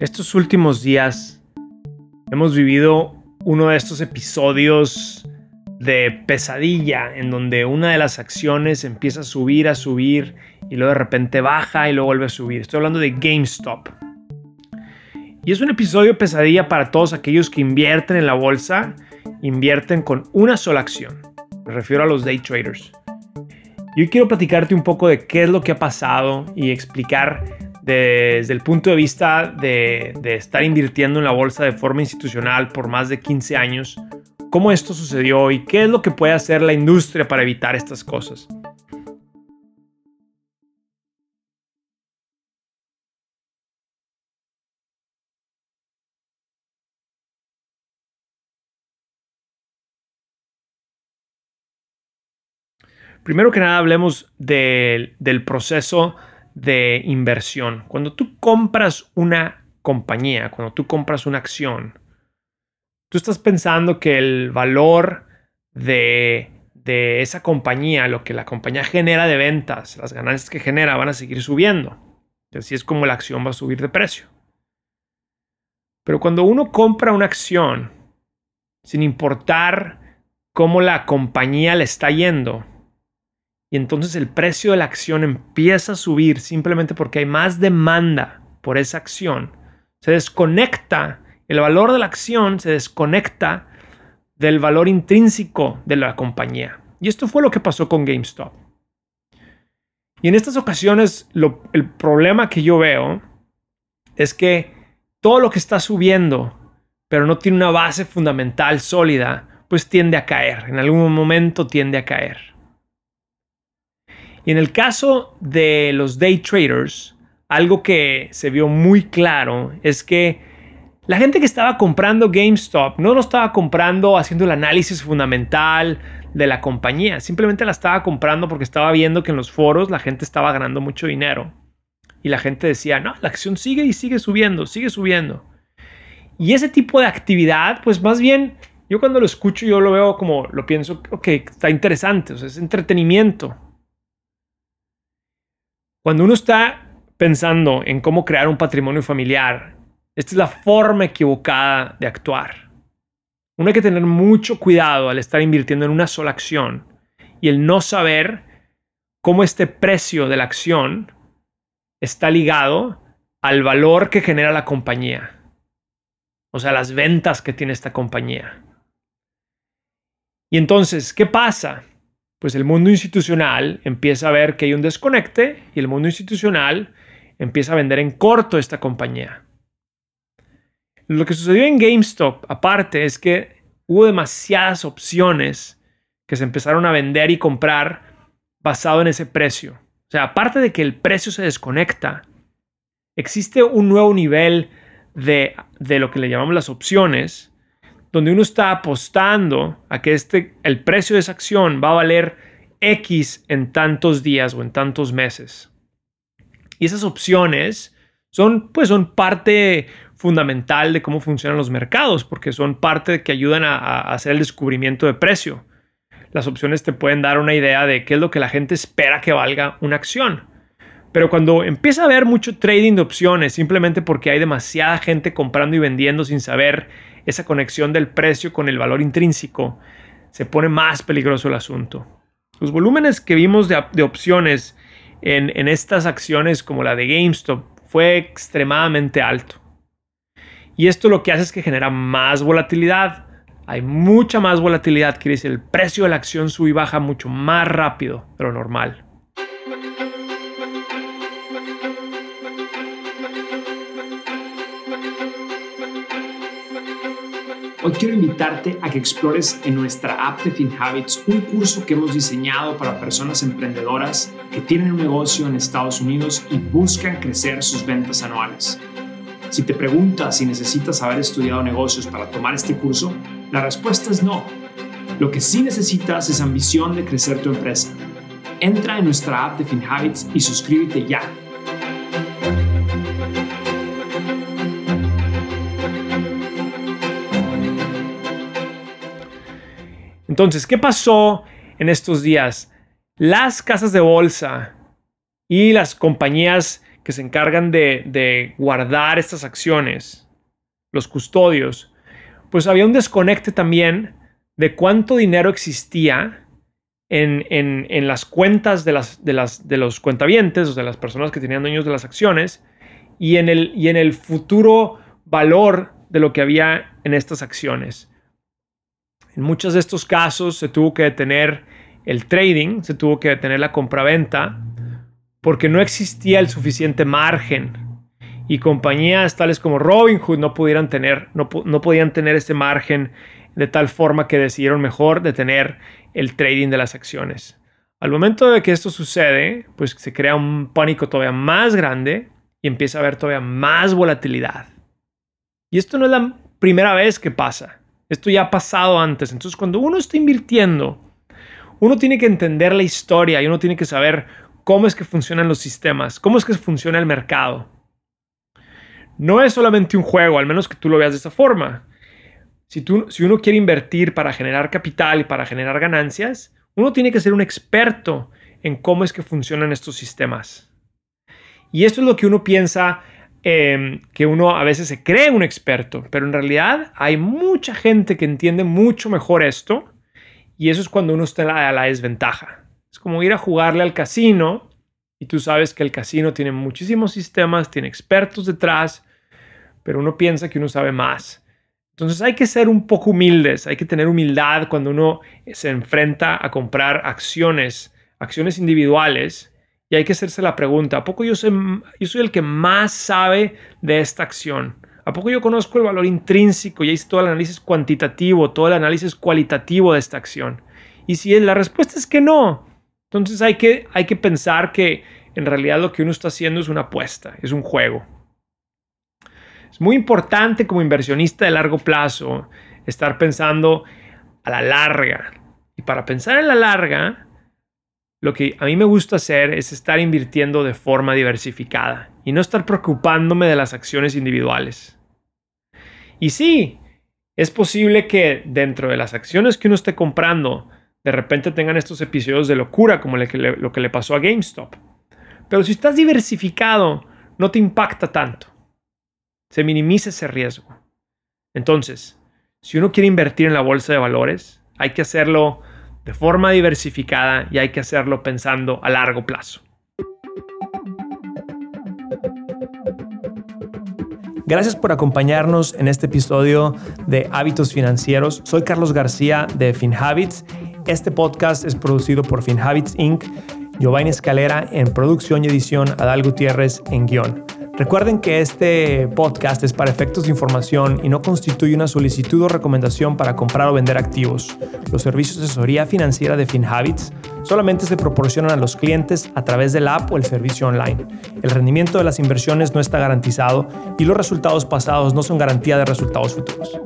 Estos últimos días hemos vivido uno de estos episodios de pesadilla en donde una de las acciones empieza a subir, a subir y luego de repente baja y luego vuelve a subir. Estoy hablando de GameStop. Y es un episodio pesadilla para todos aquellos que invierten en la bolsa, invierten con una sola acción. Me refiero a los day traders. Yo quiero platicarte un poco de qué es lo que ha pasado y explicar desde el punto de vista de, estar invirtiendo en la bolsa de forma institucional por más de 15 años, cómo esto sucedió y qué es lo que puede hacer la industria para evitar estas cosas. Primero que nada hablemos del proceso de inversión. Cuando tú compras una compañía, cuando tú compras una acción, tú estás pensando que el valor de, de esa compañía, lo que la compañía genera de ventas, las ganancias que genera van a seguir subiendo. Así es como la acción va a subir de precio. Pero cuando uno compra una acción, sin importar cómo la compañía le está yendo, y entonces el precio de la acción empieza a subir simplemente porque hay más demanda por esa acción, se desconecta, el valor de la acción se desconecta del valor intrínseco de la compañía. Y esto fue lo que pasó con GameStop. Y en estas ocasiones el problema que yo veo es que todo lo que está subiendo, pero no tiene una base fundamental sólida, pues tiende a caer. En algún momento tiende a caer. Y en el caso de los day traders, algo que se vio muy claro es que la gente que estaba comprando GameStop no lo estaba comprando haciendo el análisis fundamental de la compañía, simplemente la estaba comprando porque estaba viendo que en los foros la gente estaba ganando mucho dinero. Y la gente decía, no, la acción sigue y sigue subiendo, sigue subiendo. Y ese tipo de actividad, pues más bien, yo cuando lo escucho, yo lo veo como, lo pienso, ok, está interesante, o sea, es entretenimiento. Cuando uno está pensando en cómo crear un patrimonio familiar, esta es la forma equivocada de actuar. Uno hay que tener mucho cuidado al estar invirtiendo en una sola acción y el no saber cómo este precio de la acción está ligado al valor que genera la compañía. O sea, las ventas que tiene esta compañía. Y entonces, ¿qué pasa? Pues el mundo institucional empieza a ver que hay un desconecte y el mundo institucional empieza a vender en corto esta compañía. Lo que sucedió en GameStop, aparte, es que hubo demasiadas opciones que se empezaron a vender y comprar basado en ese precio. O sea, aparte de que el precio se desconecta, existe un nuevo nivel de, de lo que le llamamos las opciones, donde uno está apostando a que este, el precio de esa acción va a valer X en tantos días o en tantos meses. Y esas opciones son, pues, son parte fundamental de cómo funcionan los mercados, porque son parte que ayudan a, a hacer el descubrimiento de precio. Las opciones te pueden dar una idea de qué es lo que la gente espera que valga una acción. Pero cuando empieza a haber mucho trading de opciones, simplemente porque hay demasiada gente comprando y vendiendo sin saber esa conexión del precio con el valor intrínseco, se pone más peligroso el asunto. Los volúmenes que vimos de, opciones en, en estas acciones como la de GameStop fue extremadamente alto. Y esto lo que hace es que genera más volatilidad. Hay mucha más volatilidad, quiere decir el precio de la acción sube y baja mucho más rápido de lo normal. Hoy quiero invitarte a que explores en nuestra app de FinHabits un curso que hemos diseñado para personas emprendedoras que tienen un negocio en Estados Unidos y buscan crecer sus ventas anuales. Si te preguntas si necesitas haber estudiado negocios para tomar este curso, la respuesta es no. Lo que sí necesitas es ambición de crecer tu empresa. Entra en nuestra app de FinHabits y suscríbete ya Entonces, ¿qué pasó en estos días? Las casas de bolsa y las compañías que se encargan de, guardar estas acciones, los custodios, pues había un desconecte también de cuánto dinero existía en, las cuentas de, las, de, las, de los cuentavientes, o de las personas que tenían dueños de las acciones, y en, el, y en el futuro valor de lo que había en estas acciones. En muchos de estos casos se tuvo que detener el trading, se tuvo que detener la compraventa, porque no existía el suficiente margen y compañías tales como Robinhood no pudieran tener, no, no podían tener ese margen de tal forma que decidieron mejor detener el trading de las acciones. Al momento de que esto sucede, pues se crea un pánico todavía más grande y empieza a haber todavía más volatilidad. Y esto no es la primera vez que pasa. Esto ya ha pasado antes. Entonces, cuando uno está invirtiendo, uno tiene que entender la historia y uno tiene que saber cómo es que funcionan los sistemas, cómo es que funciona el mercado. No es solamente un juego, al menos que tú lo veas de esa forma. Si, tú, si uno quiere invertir para generar capital y para generar ganancias, uno tiene que ser un experto en cómo es que funcionan estos sistemas. Y esto es lo que uno piensa em, que uno a veces se cree un experto, pero en realidad hay mucha gente que entiende mucho mejor esto y eso es cuando uno está a la desventaja. Es como ir a jugarle al casino y tú sabes que el casino tiene muchísimos sistemas, tiene expertos detrás, pero uno piensa que uno sabe más. Entonces hay que ser un poco humildes, hay que tener humildad cuando uno se enfrenta a comprar acciones, acciones individuales, y hay que hacerse la pregunta, ¿a poco yo soy, yo soy el que más sabe de esta acción? ¿A poco yo conozco el valor intrínseco y hice todo el análisis cuantitativo, todo el análisis cualitativo de esta acción? Y si la respuesta es que no, entonces hay que, hay que pensar que en realidad lo que uno está haciendo es una apuesta, es un juego. Es muy importante como inversionista de largo plazo estar pensando a la larga. Y para pensar en la larga, lo que a mí me gusta hacer es estar invirtiendo de forma diversificada y no estar preocupándome de las acciones individuales. Y sí, es posible que dentro de las acciones que uno esté comprando, de repente tengan estos episodios de locura como lo que le pasó a GameStop. Pero si estás diversificado, no te impacta tanto. Se minimiza ese riesgo. Entonces, si uno quiere invertir en la bolsa de valores, hay que hacerlo de forma diversificada y hay que hacerlo pensando a largo plazo. Gracias por acompañarnos en este episodio de Hábitos Financieros. Soy Carlos García de FinHabits. Este podcast es producido por FinHabits Inc., Giovanni Escalera en producción y edición, Adal Gutiérrez en guion. Recuerden que este podcast es para efectos de información y no constituye una solicitud o recomendación para comprar o vender activos. Los servicios de asesoría financiera de FinHabits solamente se proporcionan a los clientes a través de la app o el servicio online. El rendimiento de las inversiones no está garantizado y los resultados pasados no son garantía de resultados futuros.